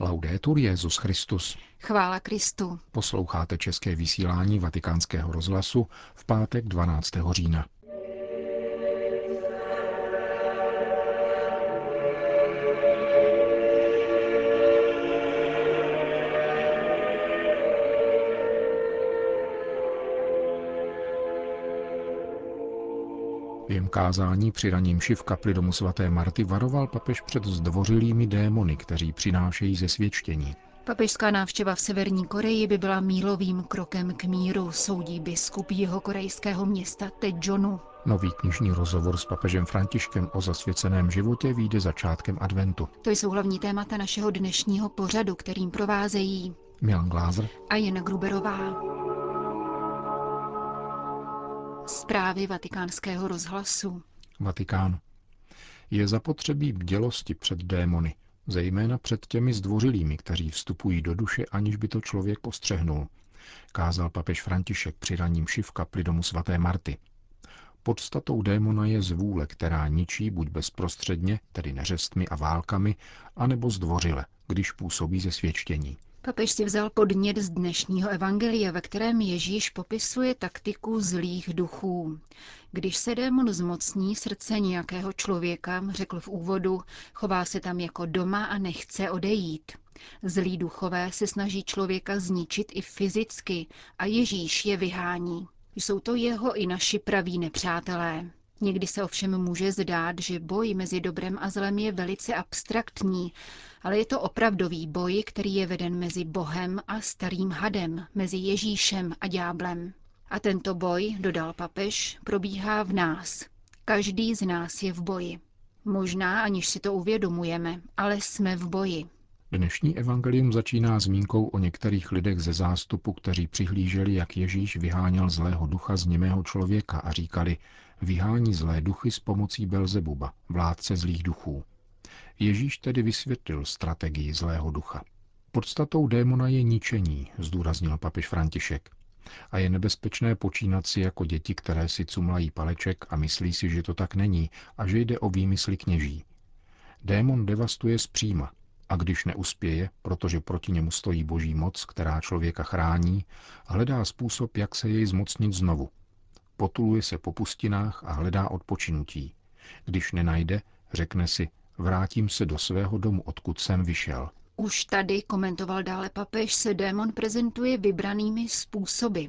Laudetur Jezus Christus. Chvála Kristu. Posloucháte české vysílání Vatikánského rozhlasu v pátek 12. října. Během kázání při raním v kapli domu svaté Marty varoval papež před zdvořilými démony, kteří přinášejí ze svědčení. Papežská návštěva v Severní Koreji by byla mílovým krokem k míru, soudí biskup jeho korejského města Tejonu. Nový knižní rozhovor s papežem Františkem o zasvěceném životě vyjde začátkem adventu. To jsou hlavní témata našeho dnešního pořadu, kterým provázejí Milan Glázer a Jana Gruberová. Zprávy vatikánského rozhlasu. Vatikán. Je zapotřebí bdělosti před démony, zejména před těmi zdvořilými, kteří vstupují do duše, aniž by to člověk postřehnul, kázal papež František při raním šiv kapli domu svaté Marty. Podstatou démona je zvůle, která ničí buď bezprostředně, tedy neřestmi a válkami, anebo zdvořile, když působí ze svědčení. Papež si vzal podnět z dnešního evangelia, ve kterém Ježíš popisuje taktiku zlých duchů. Když se démon zmocní srdce nějakého člověka, řekl v úvodu, chová se tam jako doma a nechce odejít. Zlí duchové se snaží člověka zničit i fyzicky a Ježíš je vyhání. Jsou to jeho i naši praví nepřátelé. Někdy se ovšem může zdát, že boj mezi dobrem a zlem je velice abstraktní, ale je to opravdový boj, který je veden mezi Bohem a starým hadem, mezi Ježíšem a ďáblem. A tento boj, dodal papež, probíhá v nás. Každý z nás je v boji. Možná, aniž si to uvědomujeme, ale jsme v boji. Dnešní evangelium začíná zmínkou o některých lidech ze zástupu, kteří přihlíželi, jak Ježíš vyháněl zlého ducha z němého člověka a říkali, vyhání zlé duchy s pomocí Belzebuba, vládce zlých duchů. Ježíš tedy vysvětlil strategii zlého ducha. Podstatou démona je ničení, zdůraznil papež František. A je nebezpečné počínat si jako děti, které si cumlají paleček a myslí si, že to tak není a že jde o výmysly kněží. Démon devastuje zpříma, a když neuspěje, protože proti němu stojí boží moc, která člověka chrání, hledá způsob, jak se jej zmocnit znovu. Potuluje se po pustinách a hledá odpočinutí. Když nenajde, řekne si, vrátím se do svého domu, odkud jsem vyšel. Už tady, komentoval dále papež, se démon prezentuje vybranými způsoby,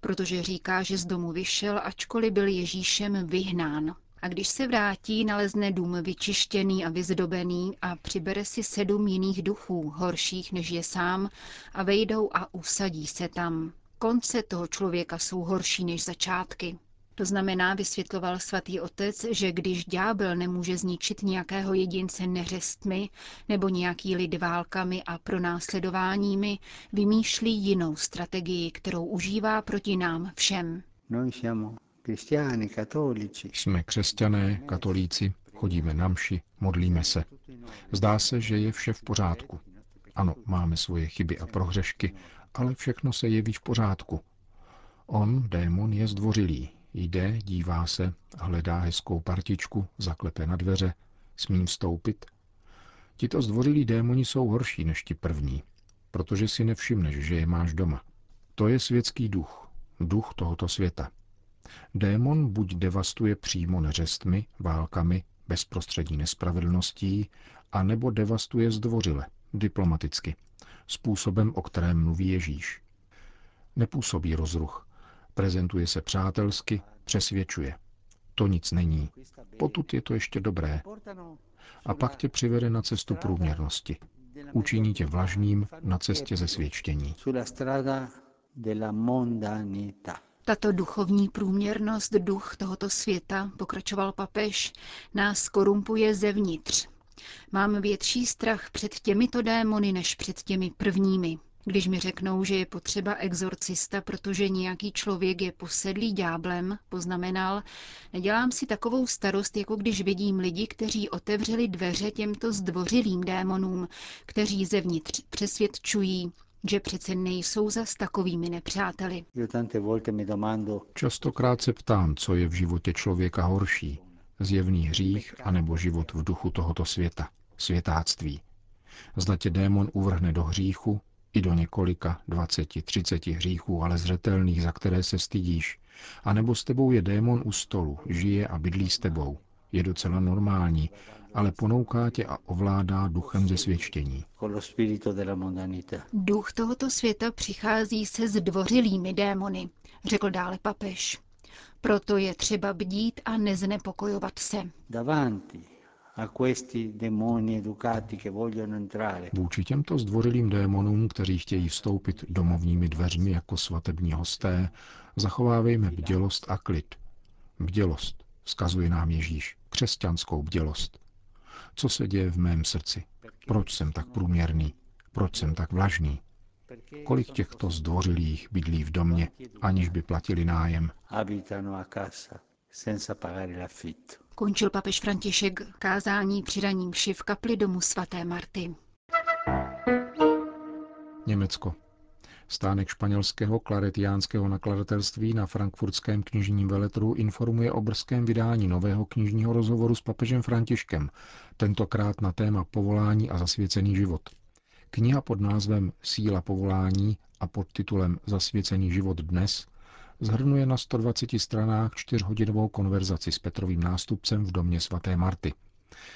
protože říká, že z domu vyšel, ačkoliv byl Ježíšem vyhnán. A když se vrátí, nalezne dům vyčištěný a vyzdobený a přibere si sedm jiných duchů, horších než je sám, a vejdou a usadí se tam. Konce toho člověka jsou horší než začátky. To znamená, vysvětloval svatý otec, že když ďábel nemůže zničit nějakého jedince neřestmi nebo nějaký lid válkami a pronásledováními, vymýšlí jinou strategii, kterou užívá proti nám všem. Jsme křesťané, katolíci, chodíme na mši, modlíme se. Zdá se, že je vše v pořádku. Ano, máme svoje chyby a prohřešky, ale všechno se jeví v pořádku. On, démon, je zdvořilý, Jde, dívá se, hledá hezkou partičku, zaklepe na dveře, smím vstoupit. Tito zdvořilí démoni jsou horší než ti první, protože si nevšimneš, že je máš doma. To je světský duch, duch tohoto světa. Démon buď devastuje přímo neřestmi, válkami, bezprostřední nespravedlností, anebo devastuje zdvořile, diplomaticky, způsobem, o kterém mluví Ježíš. Nepůsobí rozruch, Prezentuje se přátelsky, přesvědčuje. To nic není. Potud je to ještě dobré. A pak tě přivede na cestu průměrnosti. Učiní tě vlažným na cestě ze svědčení. Tato duchovní průměrnost, duch tohoto světa, pokračoval papež, nás korumpuje zevnitř. Mám větší strach před těmito démony než před těmi prvními. Když mi řeknou, že je potřeba exorcista, protože nějaký člověk je posedlý dňáblem, poznamenal, nedělám si takovou starost, jako když vidím lidi, kteří otevřeli dveře těmto zdvořilým démonům, kteří zevnitř přesvědčují, že přece nejsou zas takovými nepřáteli. Častokrát se ptám, co je v životě člověka horší. Zjevný hřích anebo život v duchu tohoto světa, světáctví. Zda tě démon uvrhne do hříchu, i do několika, dvaceti, třiceti hříchů, ale zřetelných, za které se stydíš. A nebo s tebou je démon u stolu, žije a bydlí s tebou. Je docela normální, ale ponouká tě a ovládá duchem zesvědčení. Duch tohoto světa přichází se zdvořilými démony, řekl dále papež. Proto je třeba bdít a neznepokojovat se. Vůči těmto zdvořilým démonům, kteří chtějí vstoupit domovními dveřmi jako svatební hosté, zachovávejme bdělost a klid. Bdělost, vzkazuje nám Ježíš, křesťanskou bdělost. Co se děje v mém srdci? Proč jsem tak průměrný? Proč jsem tak vlažný? Kolik těchto zdvořilých bydlí v domě, aniž by platili nájem? Končil papež František kázání při raním v kapli domu svaté Marty. Německo. Stánek španělského klaretiánského nakladatelství na frankfurtském knižním veletru informuje o brzkém vydání nového knižního rozhovoru s papežem Františkem, tentokrát na téma povolání a zasvěcený život. Kniha pod názvem Síla povolání a pod titulem Zasvěcený život dnes zhrnuje na 120 stranách čtyřhodinovou konverzaci s Petrovým nástupcem v domě svaté Marty.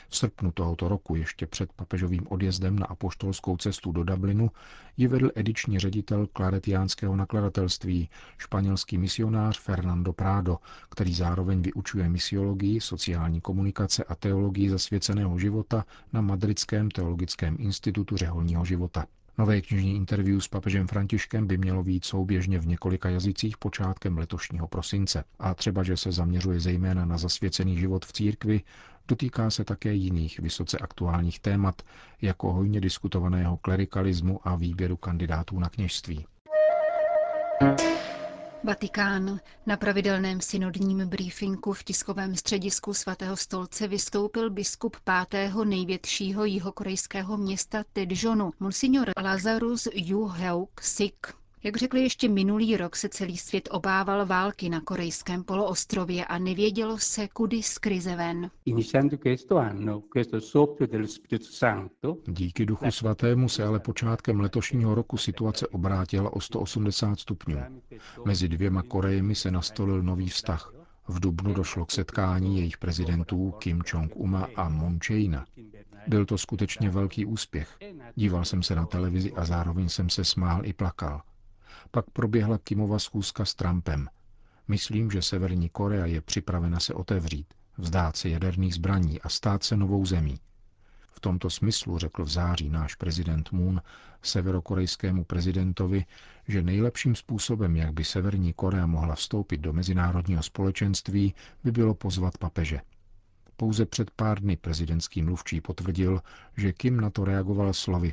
V srpnu tohoto roku, ještě před papežovým odjezdem na apoštolskou cestu do Dublinu, ji vedl ediční ředitel klaretiánského nakladatelství, španělský misionář Fernando Prado, který zároveň vyučuje misiologii, sociální komunikace a teologii zasvěceného života na Madridském teologickém institutu řeholního života. Nové knižní interview s papežem Františkem by mělo být souběžně v několika jazycích počátkem letošního prosince. A třeba, že se zaměřuje zejména na zasvěcený život v církvi, dotýká se také jiných vysoce aktuálních témat, jako hojně diskutovaného klerikalismu a výběru kandidátů na kněžství. Vatikán. Na pravidelném synodním briefingu v tiskovém středisku svatého stolce vystoupil biskup pátého největšího jihokorejského města Tedžonu, monsignor Lazarus Yu Heuk Sik. Jak řekl ještě minulý rok, se celý svět obával války na korejském poloostrově a nevědělo se, kudy z krize ven. Díky Duchu Svatému se ale počátkem letošního roku situace obrátila o 180 stupňů. Mezi dvěma Korejemi se nastolil nový vztah. V Dubnu došlo k setkání jejich prezidentů Kim Jong-uma a Moon Jae-na. Byl to skutečně velký úspěch. Díval jsem se na televizi a zároveň jsem se smál i plakal. Pak proběhla Kimova schůzka s Trumpem. Myslím, že Severní Korea je připravena se otevřít, vzdát se jaderných zbraní a stát se novou zemí. V tomto smyslu řekl v září náš prezident Moon severokorejskému prezidentovi, že nejlepším způsobem, jak by Severní Korea mohla vstoupit do mezinárodního společenství, by bylo pozvat papeže. Pouze před pár dny prezidentský mluvčí potvrdil, že Kim na to reagoval slovy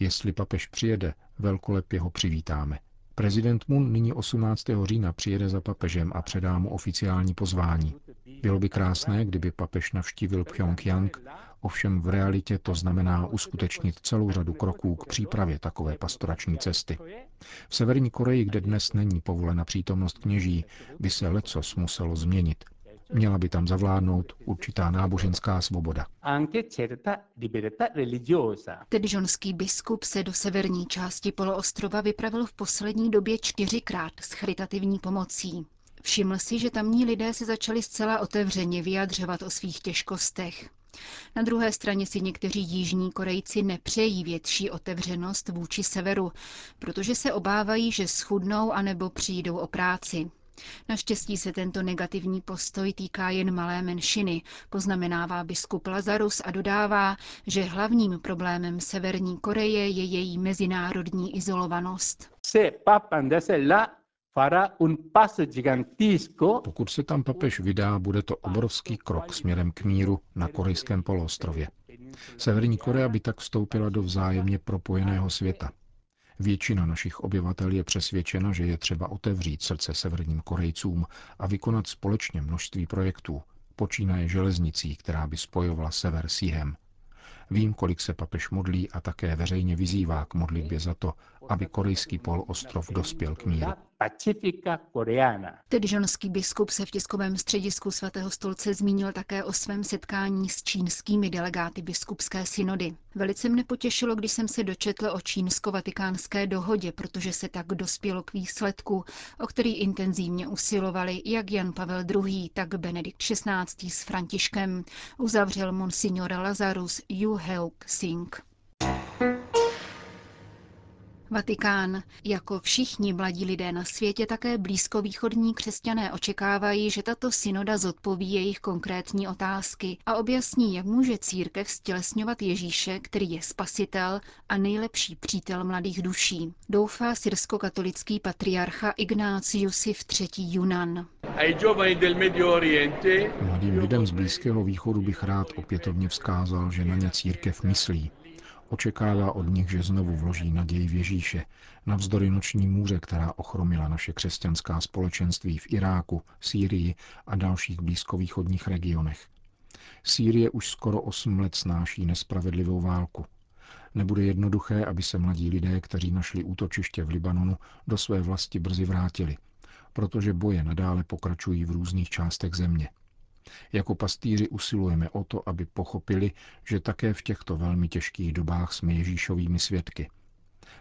Jestli papež přijede, velkolepě ho přivítáme. Prezident Moon nyní 18. října přijede za papežem a předá mu oficiální pozvání. Bylo by krásné, kdyby papež navštívil Pyongyang, ovšem v realitě to znamená uskutečnit celou řadu kroků k přípravě takové pastorační cesty. V Severní Koreji, kde dnes není povolena přítomnost kněží, by se lecos muselo změnit. Měla by tam zavládnout určitá náboženská svoboda. Tedžonský biskup se do severní části poloostrova vypravil v poslední době čtyřikrát s charitativní pomocí. Všiml si, že tamní lidé se začali zcela otevřeně vyjadřovat o svých těžkostech. Na druhé straně si někteří jižní Korejci nepřejí větší otevřenost vůči severu, protože se obávají, že schudnou anebo přijdou o práci. Naštěstí se tento negativní postoj týká jen malé menšiny, poznamenává biskup Lazarus a dodává, že hlavním problémem Severní Koreje je její mezinárodní izolovanost. Pokud se tam papež vydá, bude to obrovský krok směrem k míru na korejském poloostrově. Severní Korea by tak vstoupila do vzájemně propojeného světa. Většina našich obyvatel je přesvědčena, že je třeba otevřít srdce severním Korejcům a vykonat společně množství projektů, počínaje železnicí, která by spojovala sever s jihem. Vím, kolik se papež modlí a také veřejně vyzývá k modlitbě za to, aby korejský poloostrov dospěl k míru. Tedžonský biskup se v tiskovém středisku svatého stolce zmínil také o svém setkání s čínskými delegáty biskupské synody. Velice mne potěšilo, když jsem se dočetl o čínsko-vatikánské dohodě, protože se tak dospělo k výsledku, o který intenzivně usilovali jak Jan Pavel II., tak Benedikt XVI. s Františkem, uzavřel monsignor Lazarus Yu Heuk Singh. Vatikán. Jako všichni mladí lidé na světě také blízkovýchodní křesťané očekávají, že tato synoda zodpoví jejich konkrétní otázky a objasní, jak může církev stělesňovat Ježíše, který je spasitel a nejlepší přítel mladých duší. Doufá syrsko-katolický patriarcha Ignácius III. Junan. Mladým lidem z Blízkého východu bych rád opětovně vzkázal, že na ně církev myslí Očekává od nich, že znovu vloží naději v Ježíše, navzdory noční můře, která ochromila naše křesťanská společenství v Iráku, Sýrii a dalších blízkovýchodních regionech. Sýrie už skoro 8 let snáší nespravedlivou válku. Nebude jednoduché, aby se mladí lidé, kteří našli útočiště v Libanonu, do své vlasti brzy vrátili, protože boje nadále pokračují v různých částech země. Jako pastýři usilujeme o to, aby pochopili, že také v těchto velmi těžkých dobách jsme Ježíšovými svědky.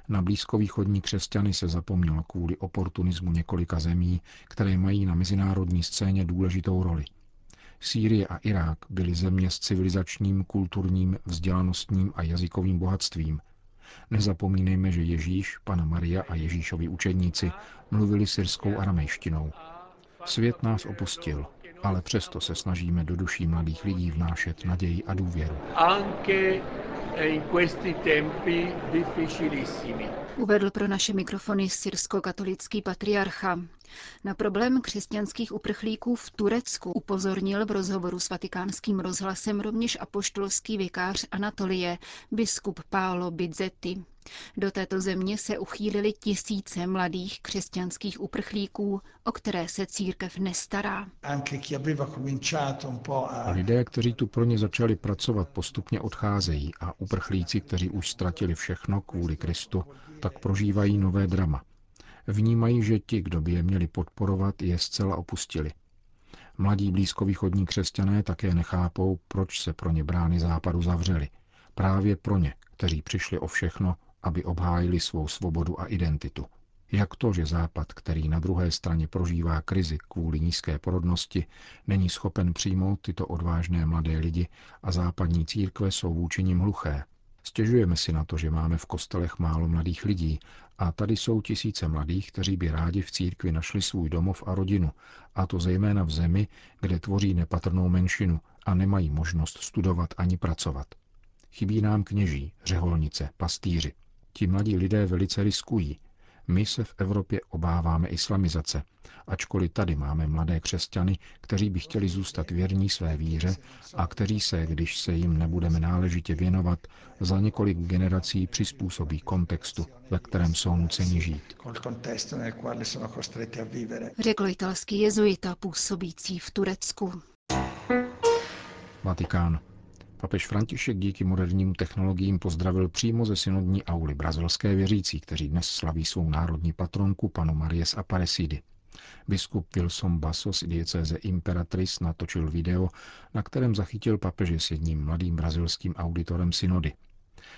Na blízkovýchodní křesťany se zapomnělo kvůli oportunismu několika zemí, které mají na mezinárodní scéně důležitou roli. Sýrie a Irák byly země s civilizačním, kulturním, vzdělanostním a jazykovým bohatstvím. Nezapomínejme, že Ježíš, Pana Maria a Ježíšovi učedníci mluvili syrskou aramejštinou. Svět nás opustil, ale přesto se snažíme do duší mladých lidí vnášet naději a důvěru. Uvedl pro naše mikrofony syrsko-katolický patriarcha. Na problém křesťanských uprchlíků v Turecku upozornil v rozhovoru s vatikánským rozhlasem rovněž apoštolský vikář Anatolie, biskup Paolo Bizzetti. Do této země se uchýlili tisíce mladých křesťanských uprchlíků, o které se církev nestará. Lidé, kteří tu pro ně začali pracovat, postupně odcházejí a uprchlíci, kteří už ztratili všechno kvůli Kristu, tak prožívají nové drama. Vnímají, že ti, kdo by je měli podporovat, je zcela opustili. Mladí blízkovýchodní křesťané také nechápou, proč se pro ně brány západu zavřely. Právě pro ně, kteří přišli o všechno aby obhájili svou svobodu a identitu. Jak to, že Západ, který na druhé straně prožívá krizi kvůli nízké porodnosti, není schopen přijmout tyto odvážné mladé lidi a západní církve jsou vůči nim hluché. Stěžujeme si na to, že máme v kostelech málo mladých lidí a tady jsou tisíce mladých, kteří by rádi v církvi našli svůj domov a rodinu, a to zejména v zemi, kde tvoří nepatrnou menšinu a nemají možnost studovat ani pracovat. Chybí nám kněží, řeholnice, pastýři. Ti mladí lidé velice riskují. My se v Evropě obáváme islamizace, ačkoliv tady máme mladé křesťany, kteří by chtěli zůstat věrní své víře a kteří se, když se jim nebudeme náležitě věnovat, za několik generací přizpůsobí kontextu, ve kterém jsou nuceni žít. Řekl italský jezuita působící v Turecku. Vatikán. Papež František díky moderním technologiím pozdravil přímo ze synodní auly brazilské věřící, kteří dnes slaví svou národní patronku panu Maries Aparecidy. Biskup Wilson Basso z diecéze Imperatrice natočil video, na kterém zachytil papeže s jedním mladým brazilským auditorem synody.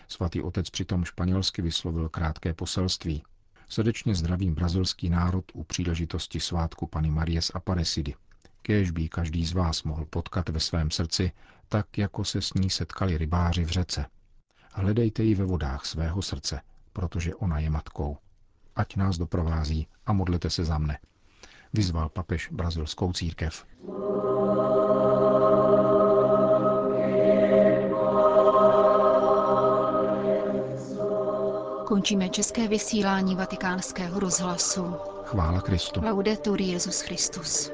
Svatý otec přitom španělsky vyslovil krátké poselství. Srdečně zdravím brazilský národ u příležitosti svátku Pany Maries Aparecidy. Kéž by každý z vás mohl potkat ve svém srdci, tak jako se s ní setkali rybáři v řece. Hledejte ji ve vodách svého srdce, protože ona je matkou. Ať nás doprovází a modlete se za mne. Vyzval papež brazilskou církev. Končíme české vysílání vatikánského rozhlasu. Chvála Kristu. Laudetur Jezus Christus.